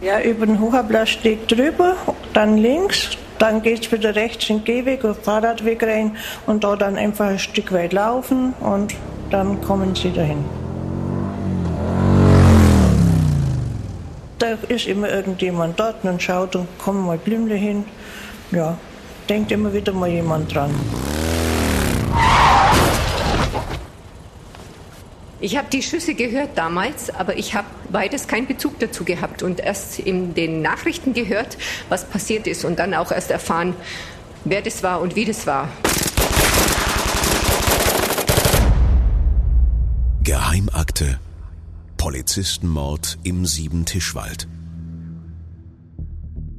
Ja, über den Hochblassteg drüber, dann links, dann geht es wieder rechts in den Gehweg auf Fahrradweg rein und da dann einfach ein Stück weit laufen und dann kommen sie dahin. Da ist immer irgendjemand dort und schaut und kommen mal Blümle hin. Ja, denkt immer wieder mal jemand dran. Ich habe die Schüsse gehört damals, aber ich habe beides keinen Bezug dazu gehabt und erst in den Nachrichten gehört, was passiert ist und dann auch erst erfahren, wer das war und wie das war. Geheimakte. Polizistenmord im Siebentischwald.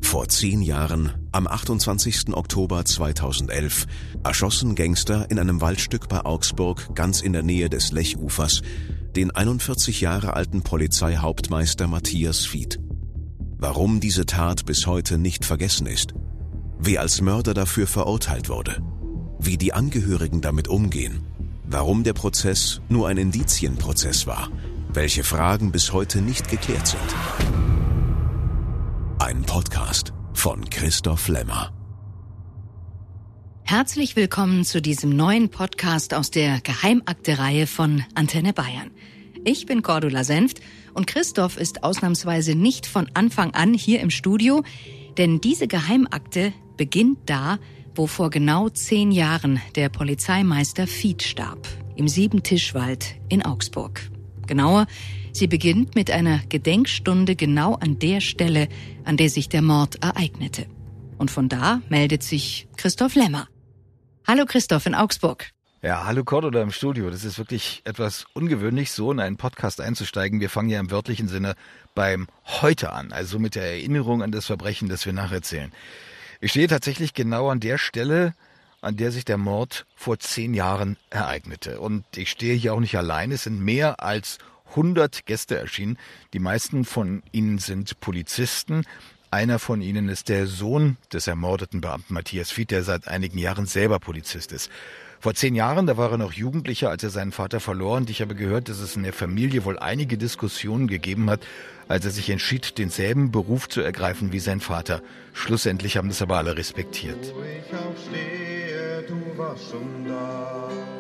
Vor zehn Jahren, am 28. Oktober 2011, erschossen Gangster in einem Waldstück bei Augsburg ganz in der Nähe des Lechufers den 41 Jahre alten Polizeihauptmeister Matthias Fied. Warum diese Tat bis heute nicht vergessen ist, wer als Mörder dafür verurteilt wurde, wie die Angehörigen damit umgehen, warum der Prozess nur ein Indizienprozess war, welche Fragen bis heute nicht geklärt sind. Ein Podcast von Christoph Lemmer. Herzlich willkommen zu diesem neuen Podcast aus der Geheimakte-Reihe von Antenne Bayern. Ich bin Cordula Senft und Christoph ist ausnahmsweise nicht von Anfang an hier im Studio, denn diese Geheimakte beginnt da, wo vor genau zehn Jahren der Polizeimeister Fied starb, im Siebentischwald in Augsburg. Genauer Sie beginnt mit einer Gedenkstunde genau an der Stelle, an der sich der Mord ereignete. Und von da meldet sich Christoph Lemmer. Hallo Christoph in Augsburg. Ja, hallo Cordula im Studio. Das ist wirklich etwas ungewöhnlich, so in einen Podcast einzusteigen. Wir fangen ja im wörtlichen Sinne beim Heute an, also mit der Erinnerung an das Verbrechen, das wir nacherzählen. Ich stehe tatsächlich genau an der Stelle, an der sich der Mord vor zehn Jahren ereignete. Und ich stehe hier auch nicht allein. Es sind mehr als 100 Gäste erschienen. Die meisten von ihnen sind Polizisten. Einer von ihnen ist der Sohn des ermordeten Beamten Matthias Fied, der seit einigen Jahren selber Polizist ist. Vor zehn Jahren, da war er noch Jugendlicher, als er seinen Vater verlor. Und ich habe gehört, dass es in der Familie wohl einige Diskussionen gegeben hat, als er sich entschied, denselben Beruf zu ergreifen wie sein Vater. Schlussendlich haben das aber alle respektiert. Wo ich auch stehe, du warst schon da.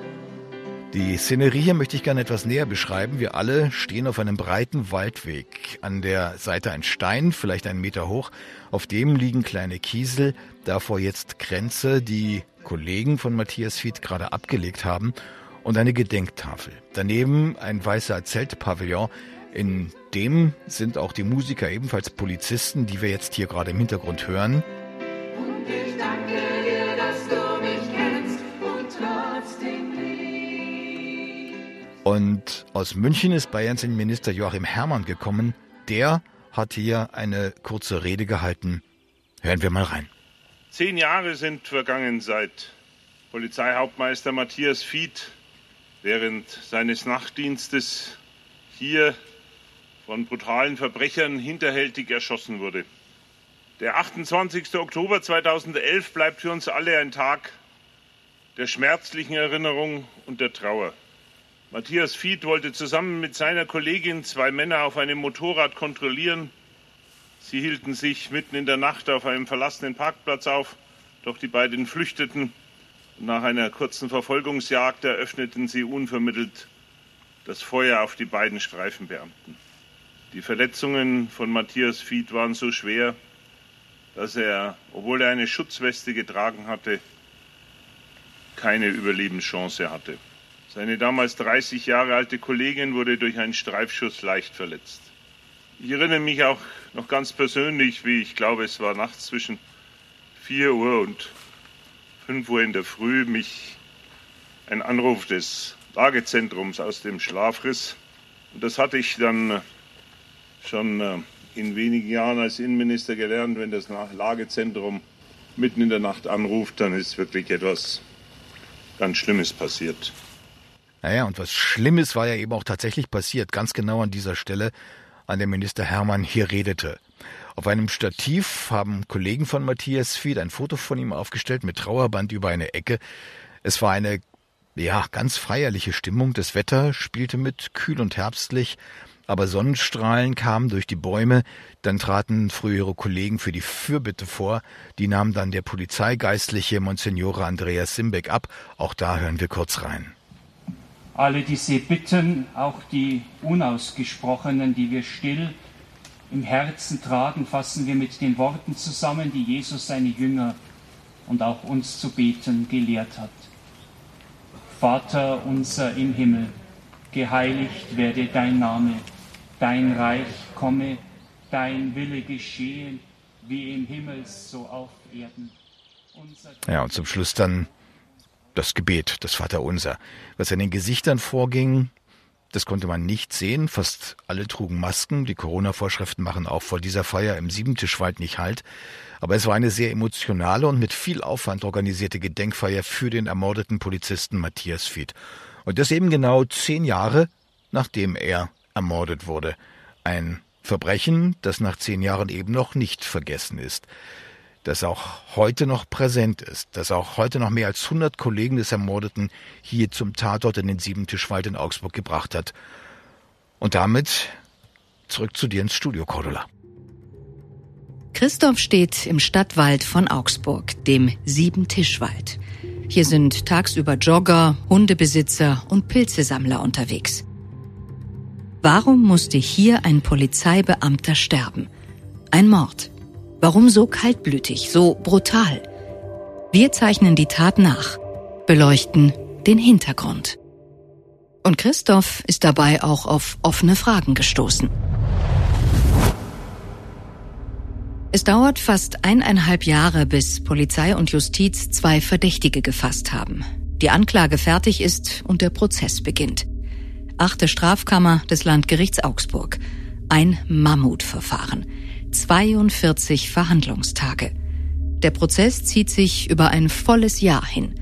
Die Szenerie hier möchte ich gerne etwas näher beschreiben. Wir alle stehen auf einem breiten Waldweg. An der Seite ein Stein, vielleicht einen Meter hoch. Auf dem liegen kleine Kiesel. Davor jetzt Grenze, die Kollegen von Matthias Fied gerade abgelegt haben. Und eine Gedenktafel. Daneben ein weißer Zeltpavillon. In dem sind auch die Musiker ebenfalls Polizisten, die wir jetzt hier gerade im Hintergrund hören. Und ich und aus München ist Bayerns Innenminister Joachim Herrmann gekommen. Der hat hier eine kurze Rede gehalten. Hören wir mal rein. Zehn Jahre sind vergangen seit Polizeihauptmeister Matthias Fied während seines Nachtdienstes hier von brutalen Verbrechern hinterhältig erschossen wurde. Der 28. Oktober 2011 bleibt für uns alle ein Tag der schmerzlichen Erinnerung und der Trauer. Matthias Fied wollte zusammen mit seiner Kollegin zwei Männer auf einem Motorrad kontrollieren. Sie hielten sich mitten in der Nacht auf einem verlassenen Parkplatz auf, doch die beiden flüchteten nach einer kurzen Verfolgungsjagd eröffneten sie unvermittelt das Feuer auf die beiden Streifenbeamten. Die Verletzungen von Matthias Fied waren so schwer, dass er, obwohl er eine Schutzweste getragen hatte, keine Überlebenschance hatte. Seine damals 30 Jahre alte Kollegin wurde durch einen Streifschuss leicht verletzt. Ich erinnere mich auch noch ganz persönlich, wie ich glaube, es war nachts zwischen 4 Uhr und 5 Uhr in der Früh, mich ein Anruf des Lagezentrums aus dem Schlaf riss. Und das hatte ich dann schon äh, in wenigen Jahren als Innenminister gelernt, wenn das Lagezentrum mitten in der Nacht anruft, dann ist wirklich etwas ganz Schlimmes passiert. Naja, und was Schlimmes war ja eben auch tatsächlich passiert, ganz genau an dieser Stelle, an der Minister Hermann hier redete. Auf einem Stativ haben Kollegen von Matthias Fied ein Foto von ihm aufgestellt mit Trauerband über eine Ecke. Es war eine, ja, ganz feierliche Stimmung. Das Wetter spielte mit, kühl und herbstlich. aber Sonnenstrahlen kamen durch die Bäume, dann traten frühere Kollegen für die Fürbitte vor, die nahm dann der Polizeigeistliche Monsignore Andreas Simbeck ab, auch da hören wir kurz rein. Alle diese Bitten, auch die unausgesprochenen, die wir still im Herzen tragen, fassen wir mit den Worten zusammen, die Jesus seine Jünger und auch uns zu beten gelehrt hat. Vater unser im Himmel, geheiligt werde dein Name, dein Reich komme, dein Wille geschehen, wie im Himmel so auf Erden. ja, und zum Schluss dann das Gebet, das Vaterunser. Was in den Gesichtern vorging, das konnte man nicht sehen. Fast alle trugen Masken. Die Corona-Vorschriften machen auch vor dieser Feier im Siebentischwald nicht halt. Aber es war eine sehr emotionale und mit viel Aufwand organisierte Gedenkfeier für den ermordeten Polizisten Matthias Fied. Und das eben genau zehn Jahre, nachdem er ermordet wurde. Ein Verbrechen, das nach zehn Jahren eben noch nicht vergessen ist das auch heute noch präsent ist, dass auch heute noch mehr als 100 Kollegen des Ermordeten hier zum Tatort in den Siebentischwald in Augsburg gebracht hat. Und damit zurück zu dir ins Studio, Cordula. Christoph steht im Stadtwald von Augsburg, dem Siebentischwald. Hier sind tagsüber Jogger, Hundebesitzer und Pilzesammler unterwegs. Warum musste hier ein Polizeibeamter sterben? Ein Mord. Warum so kaltblütig, so brutal? Wir zeichnen die Tat nach, beleuchten den Hintergrund. Und Christoph ist dabei auch auf offene Fragen gestoßen. Es dauert fast eineinhalb Jahre, bis Polizei und Justiz zwei Verdächtige gefasst haben. Die Anklage fertig ist und der Prozess beginnt. Achte Strafkammer des Landgerichts Augsburg. Ein Mammutverfahren. 42 Verhandlungstage. Der Prozess zieht sich über ein volles Jahr hin.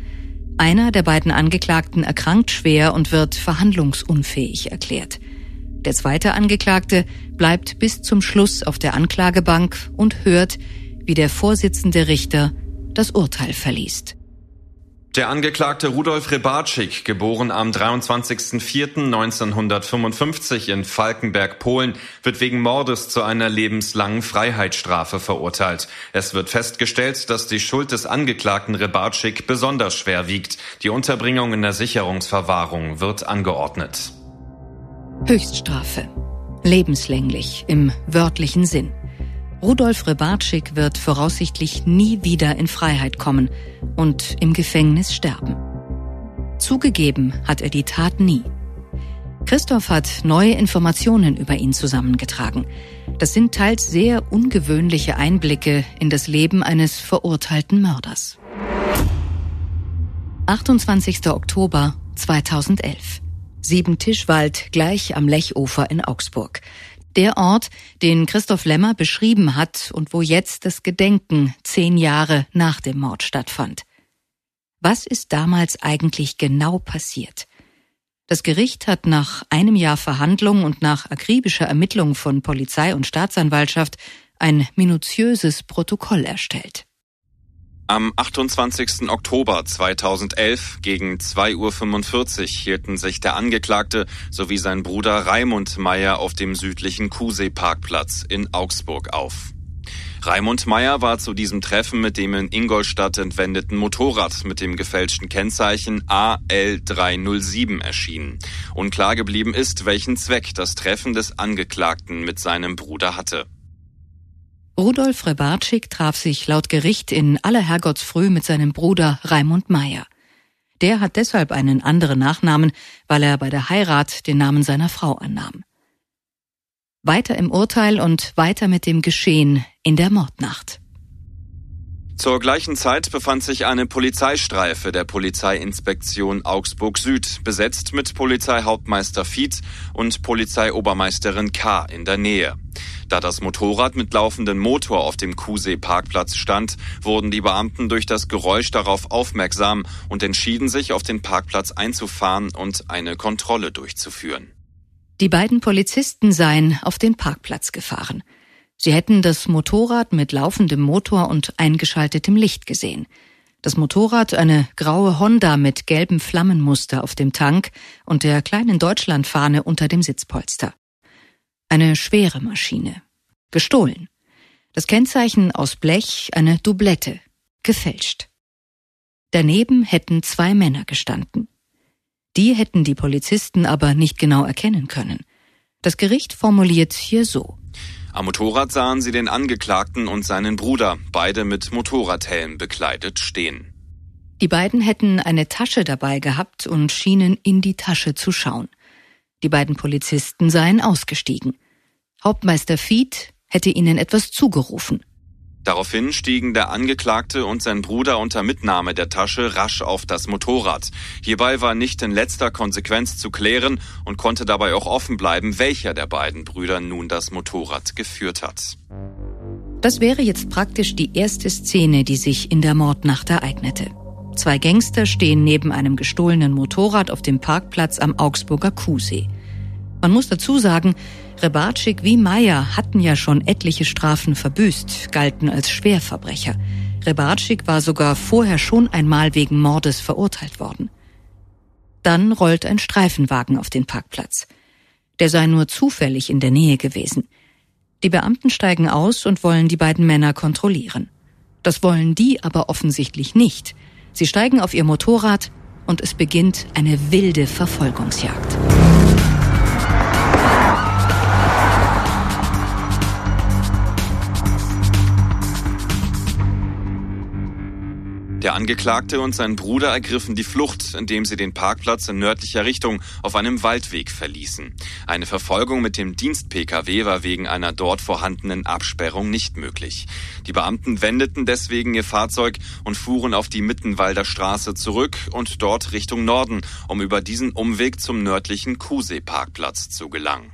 Einer der beiden Angeklagten erkrankt schwer und wird verhandlungsunfähig erklärt. Der zweite Angeklagte bleibt bis zum Schluss auf der Anklagebank und hört, wie der Vorsitzende Richter das Urteil verliest. Der Angeklagte Rudolf Rebarczyk, geboren am 23.04.1955 in Falkenberg, Polen, wird wegen Mordes zu einer lebenslangen Freiheitsstrafe verurteilt. Es wird festgestellt, dass die Schuld des Angeklagten Rebarczyk besonders schwer wiegt. Die Unterbringung in der Sicherungsverwahrung wird angeordnet. Höchststrafe. Lebenslänglich im wörtlichen Sinn. Rudolf Rebarczyk wird voraussichtlich nie wieder in Freiheit kommen und im Gefängnis sterben. Zugegeben hat er die Tat nie. Christoph hat neue Informationen über ihn zusammengetragen. Das sind teils sehr ungewöhnliche Einblicke in das Leben eines verurteilten Mörders. 28. Oktober 2011. Siebentischwald gleich am Lechufer in Augsburg. Der Ort, den Christoph Lemmer beschrieben hat und wo jetzt das Gedenken zehn Jahre nach dem Mord stattfand. Was ist damals eigentlich genau passiert? Das Gericht hat nach einem Jahr Verhandlung und nach akribischer Ermittlung von Polizei und Staatsanwaltschaft ein minutiöses Protokoll erstellt. Am 28. Oktober 2011 gegen 2.45 Uhr hielten sich der Angeklagte sowie sein Bruder Raimund Meyer auf dem südlichen Kusee-Parkplatz in Augsburg auf. Raimund Meyer war zu diesem Treffen mit dem in Ingolstadt entwendeten Motorrad mit dem gefälschten Kennzeichen AL307 erschienen. Unklar geblieben ist, welchen Zweck das Treffen des Angeklagten mit seinem Bruder hatte. Rudolf Rebarczyk traf sich laut Gericht in aller Herrgottsfrüh mit seinem Bruder Raimund Meyer. Der hat deshalb einen anderen Nachnamen, weil er bei der Heirat den Namen seiner Frau annahm. Weiter im Urteil und weiter mit dem Geschehen in der Mordnacht. Zur gleichen Zeit befand sich eine Polizeistreife der Polizeiinspektion Augsburg Süd, besetzt mit Polizeihauptmeister Fied und Polizeiobermeisterin K. in der Nähe. Da das Motorrad mit laufendem Motor auf dem Kusee-Parkplatz stand, wurden die Beamten durch das Geräusch darauf aufmerksam und entschieden sich, auf den Parkplatz einzufahren und eine Kontrolle durchzuführen. Die beiden Polizisten seien auf den Parkplatz gefahren. Sie hätten das Motorrad mit laufendem Motor und eingeschaltetem Licht gesehen. Das Motorrad eine graue Honda mit gelbem Flammenmuster auf dem Tank und der kleinen Deutschlandfahne unter dem Sitzpolster. Eine schwere Maschine. Gestohlen. Das Kennzeichen aus Blech eine Doublette. Gefälscht. Daneben hätten zwei Männer gestanden. Die hätten die Polizisten aber nicht genau erkennen können. Das Gericht formuliert hier so. Am Motorrad sahen sie den Angeklagten und seinen Bruder, beide mit Motorradhelm bekleidet, stehen. Die beiden hätten eine Tasche dabei gehabt und schienen in die Tasche zu schauen. Die beiden Polizisten seien ausgestiegen. Hauptmeister Fied hätte ihnen etwas zugerufen. Daraufhin stiegen der Angeklagte und sein Bruder unter Mitnahme der Tasche rasch auf das Motorrad. Hierbei war nicht in letzter Konsequenz zu klären und konnte dabei auch offen bleiben, welcher der beiden Brüder nun das Motorrad geführt hat. Das wäre jetzt praktisch die erste Szene, die sich in der Mordnacht ereignete. Zwei Gangster stehen neben einem gestohlenen Motorrad auf dem Parkplatz am Augsburger Kuhsee. Man muss dazu sagen, Rebatschik wie Meyer hatten ja schon etliche Strafen verbüßt, galten als Schwerverbrecher. Rebatschik war sogar vorher schon einmal wegen Mordes verurteilt worden. Dann rollt ein Streifenwagen auf den Parkplatz. Der sei nur zufällig in der Nähe gewesen. Die Beamten steigen aus und wollen die beiden Männer kontrollieren. Das wollen die aber offensichtlich nicht. Sie steigen auf ihr Motorrad und es beginnt eine wilde Verfolgungsjagd. Der Angeklagte und sein Bruder ergriffen die Flucht, indem sie den Parkplatz in nördlicher Richtung auf einem Waldweg verließen. Eine Verfolgung mit dem Dienst-Pkw war wegen einer dort vorhandenen Absperrung nicht möglich. Die Beamten wendeten deswegen ihr Fahrzeug und fuhren auf die Mittenwalder Straße zurück und dort Richtung Norden, um über diesen Umweg zum nördlichen Kuhsee-Parkplatz zu gelangen.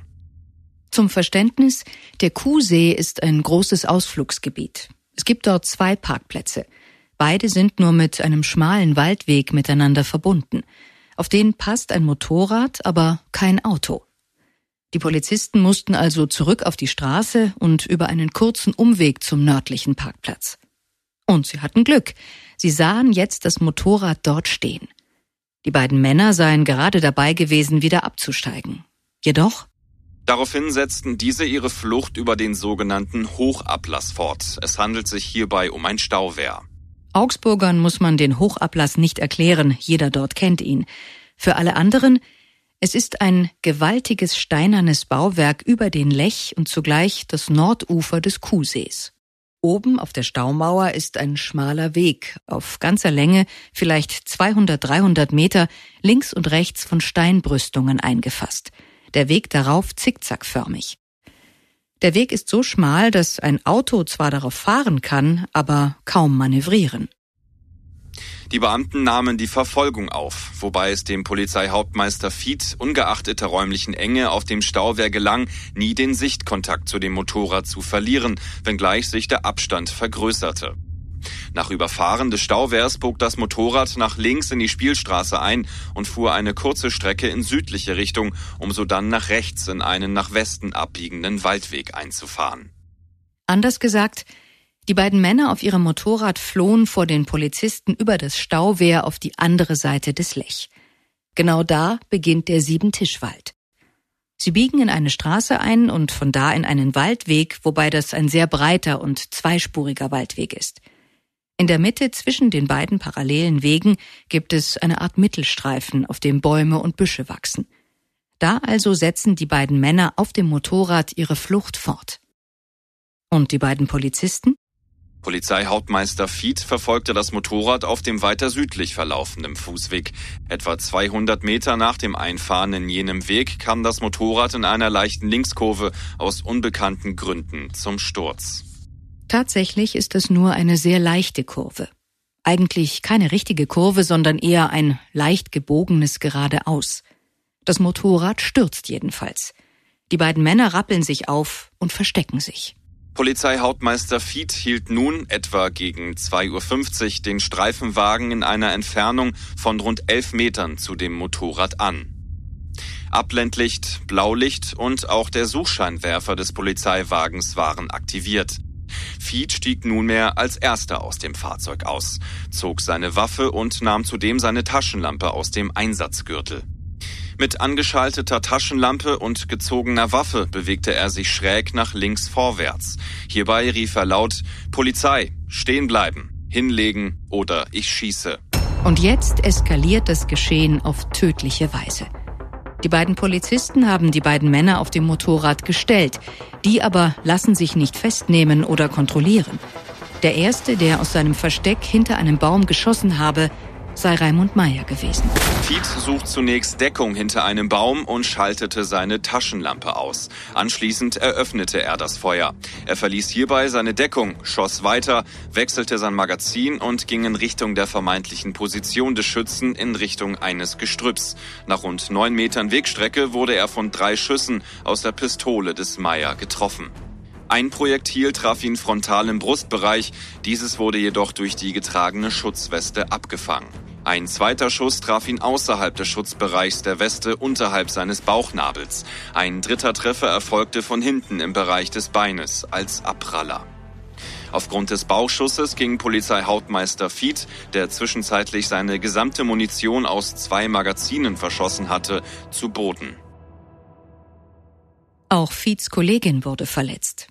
Zum Verständnis, der Kuhsee ist ein großes Ausflugsgebiet. Es gibt dort zwei Parkplätze – Beide sind nur mit einem schmalen Waldweg miteinander verbunden. Auf den passt ein Motorrad, aber kein Auto. Die Polizisten mussten also zurück auf die Straße und über einen kurzen Umweg zum nördlichen Parkplatz. Und sie hatten Glück. Sie sahen jetzt das Motorrad dort stehen. Die beiden Männer seien gerade dabei gewesen, wieder abzusteigen. Jedoch Daraufhin setzten diese ihre Flucht über den sogenannten Hochablass fort. Es handelt sich hierbei um ein Stauwehr. Augsburgern muss man den Hochablass nicht erklären, jeder dort kennt ihn. Für alle anderen, es ist ein gewaltiges steinernes Bauwerk über den Lech und zugleich das Nordufer des Kuhsees. Oben auf der Staumauer ist ein schmaler Weg, auf ganzer Länge, vielleicht 200, 300 Meter, links und rechts von Steinbrüstungen eingefasst. Der Weg darauf zickzackförmig. Der Weg ist so schmal, dass ein Auto zwar darauf fahren kann, aber kaum manövrieren. Die Beamten nahmen die Verfolgung auf, wobei es dem Polizeihauptmeister Fied ungeachtet der räumlichen Enge auf dem Stauwehr gelang, nie den Sichtkontakt zu dem Motorrad zu verlieren, wenngleich sich der Abstand vergrößerte. Nach Überfahren des Stauwehrs bog das Motorrad nach links in die Spielstraße ein und fuhr eine kurze Strecke in südliche Richtung, um sodann nach rechts in einen nach Westen abbiegenden Waldweg einzufahren. Anders gesagt, die beiden Männer auf ihrem Motorrad flohen vor den Polizisten über das Stauwehr auf die andere Seite des Lech. Genau da beginnt der Siebentischwald. Sie biegen in eine Straße ein und von da in einen Waldweg, wobei das ein sehr breiter und zweispuriger Waldweg ist. In der Mitte zwischen den beiden parallelen Wegen gibt es eine Art Mittelstreifen, auf dem Bäume und Büsche wachsen. Da also setzen die beiden Männer auf dem Motorrad ihre Flucht fort. Und die beiden Polizisten? Polizeihauptmeister Fied verfolgte das Motorrad auf dem weiter südlich verlaufenden Fußweg. Etwa 200 Meter nach dem Einfahren in jenem Weg kam das Motorrad in einer leichten Linkskurve aus unbekannten Gründen zum Sturz. Tatsächlich ist es nur eine sehr leichte Kurve. Eigentlich keine richtige Kurve, sondern eher ein leicht gebogenes geradeaus. Das Motorrad stürzt jedenfalls. Die beiden Männer rappeln sich auf und verstecken sich. Polizeihauptmeister Fied hielt nun etwa gegen 2.50 Uhr den Streifenwagen in einer Entfernung von rund elf Metern zu dem Motorrad an. Abblendlicht, Blaulicht und auch der Suchscheinwerfer des Polizeiwagens waren aktiviert. Feed stieg nunmehr als erster aus dem Fahrzeug aus, zog seine Waffe und nahm zudem seine Taschenlampe aus dem Einsatzgürtel. Mit angeschalteter Taschenlampe und gezogener Waffe bewegte er sich schräg nach links vorwärts. Hierbei rief er laut Polizei, stehen bleiben, hinlegen oder ich schieße. Und jetzt eskaliert das Geschehen auf tödliche Weise. Die beiden Polizisten haben die beiden Männer auf dem Motorrad gestellt. Die aber lassen sich nicht festnehmen oder kontrollieren. Der erste, der aus seinem Versteck hinter einem Baum geschossen habe, sei Raimund Meyer gewesen. Fied sucht zunächst Deckung hinter einem Baum und schaltete seine Taschenlampe aus. Anschließend eröffnete er das Feuer. Er verließ hierbei seine Deckung, schoss weiter, wechselte sein Magazin und ging in Richtung der vermeintlichen Position des Schützen in Richtung eines Gestrüpps. Nach rund neun Metern Wegstrecke wurde er von drei Schüssen aus der Pistole des Meyer getroffen. Ein Projektil traf ihn frontal im Brustbereich, dieses wurde jedoch durch die getragene Schutzweste abgefangen. Ein zweiter Schuss traf ihn außerhalb des Schutzbereichs der Weste unterhalb seines Bauchnabels. Ein dritter Treffer erfolgte von hinten im Bereich des Beines als Abpraller. Aufgrund des Bauchschusses ging Polizeihauptmeister Fied, der zwischenzeitlich seine gesamte Munition aus zwei Magazinen verschossen hatte, zu Boden. Auch Fieds Kollegin wurde verletzt.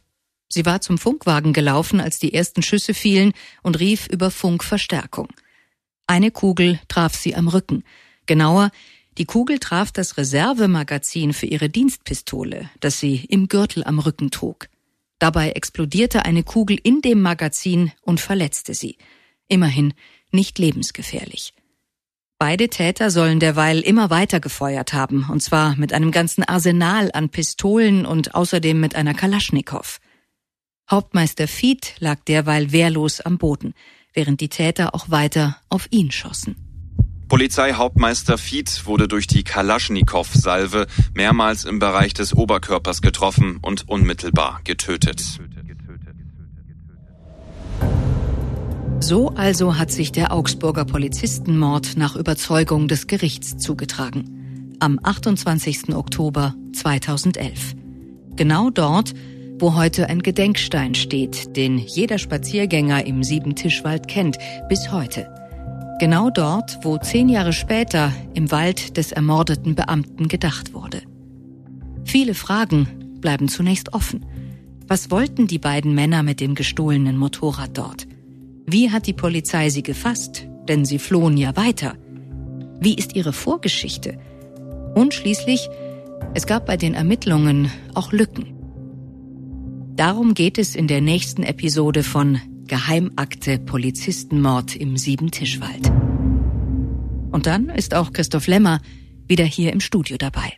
Sie war zum Funkwagen gelaufen, als die ersten Schüsse fielen und rief über Funk Verstärkung. Eine Kugel traf sie am Rücken. Genauer, die Kugel traf das Reservemagazin für ihre Dienstpistole, das sie im Gürtel am Rücken trug. Dabei explodierte eine Kugel in dem Magazin und verletzte sie. Immerhin nicht lebensgefährlich. Beide Täter sollen derweil immer weiter gefeuert haben, und zwar mit einem ganzen Arsenal an Pistolen und außerdem mit einer Kalaschnikow. Hauptmeister Fied lag derweil wehrlos am Boden, während die Täter auch weiter auf ihn schossen. Polizeihauptmeister Fied wurde durch die Kalaschnikow-Salve mehrmals im Bereich des Oberkörpers getroffen und unmittelbar getötet. So also hat sich der Augsburger Polizistenmord nach Überzeugung des Gerichts zugetragen. Am 28. Oktober 2011. Genau dort, wo heute ein Gedenkstein steht, den jeder Spaziergänger im Siebentischwald kennt, bis heute. Genau dort, wo zehn Jahre später im Wald des ermordeten Beamten gedacht wurde. Viele Fragen bleiben zunächst offen. Was wollten die beiden Männer mit dem gestohlenen Motorrad dort? Wie hat die Polizei sie gefasst? Denn sie flohen ja weiter. Wie ist ihre Vorgeschichte? Und schließlich, es gab bei den Ermittlungen auch Lücken. Darum geht es in der nächsten Episode von Geheimakte Polizistenmord im Siebentischwald. Und dann ist auch Christoph Lemmer wieder hier im Studio dabei.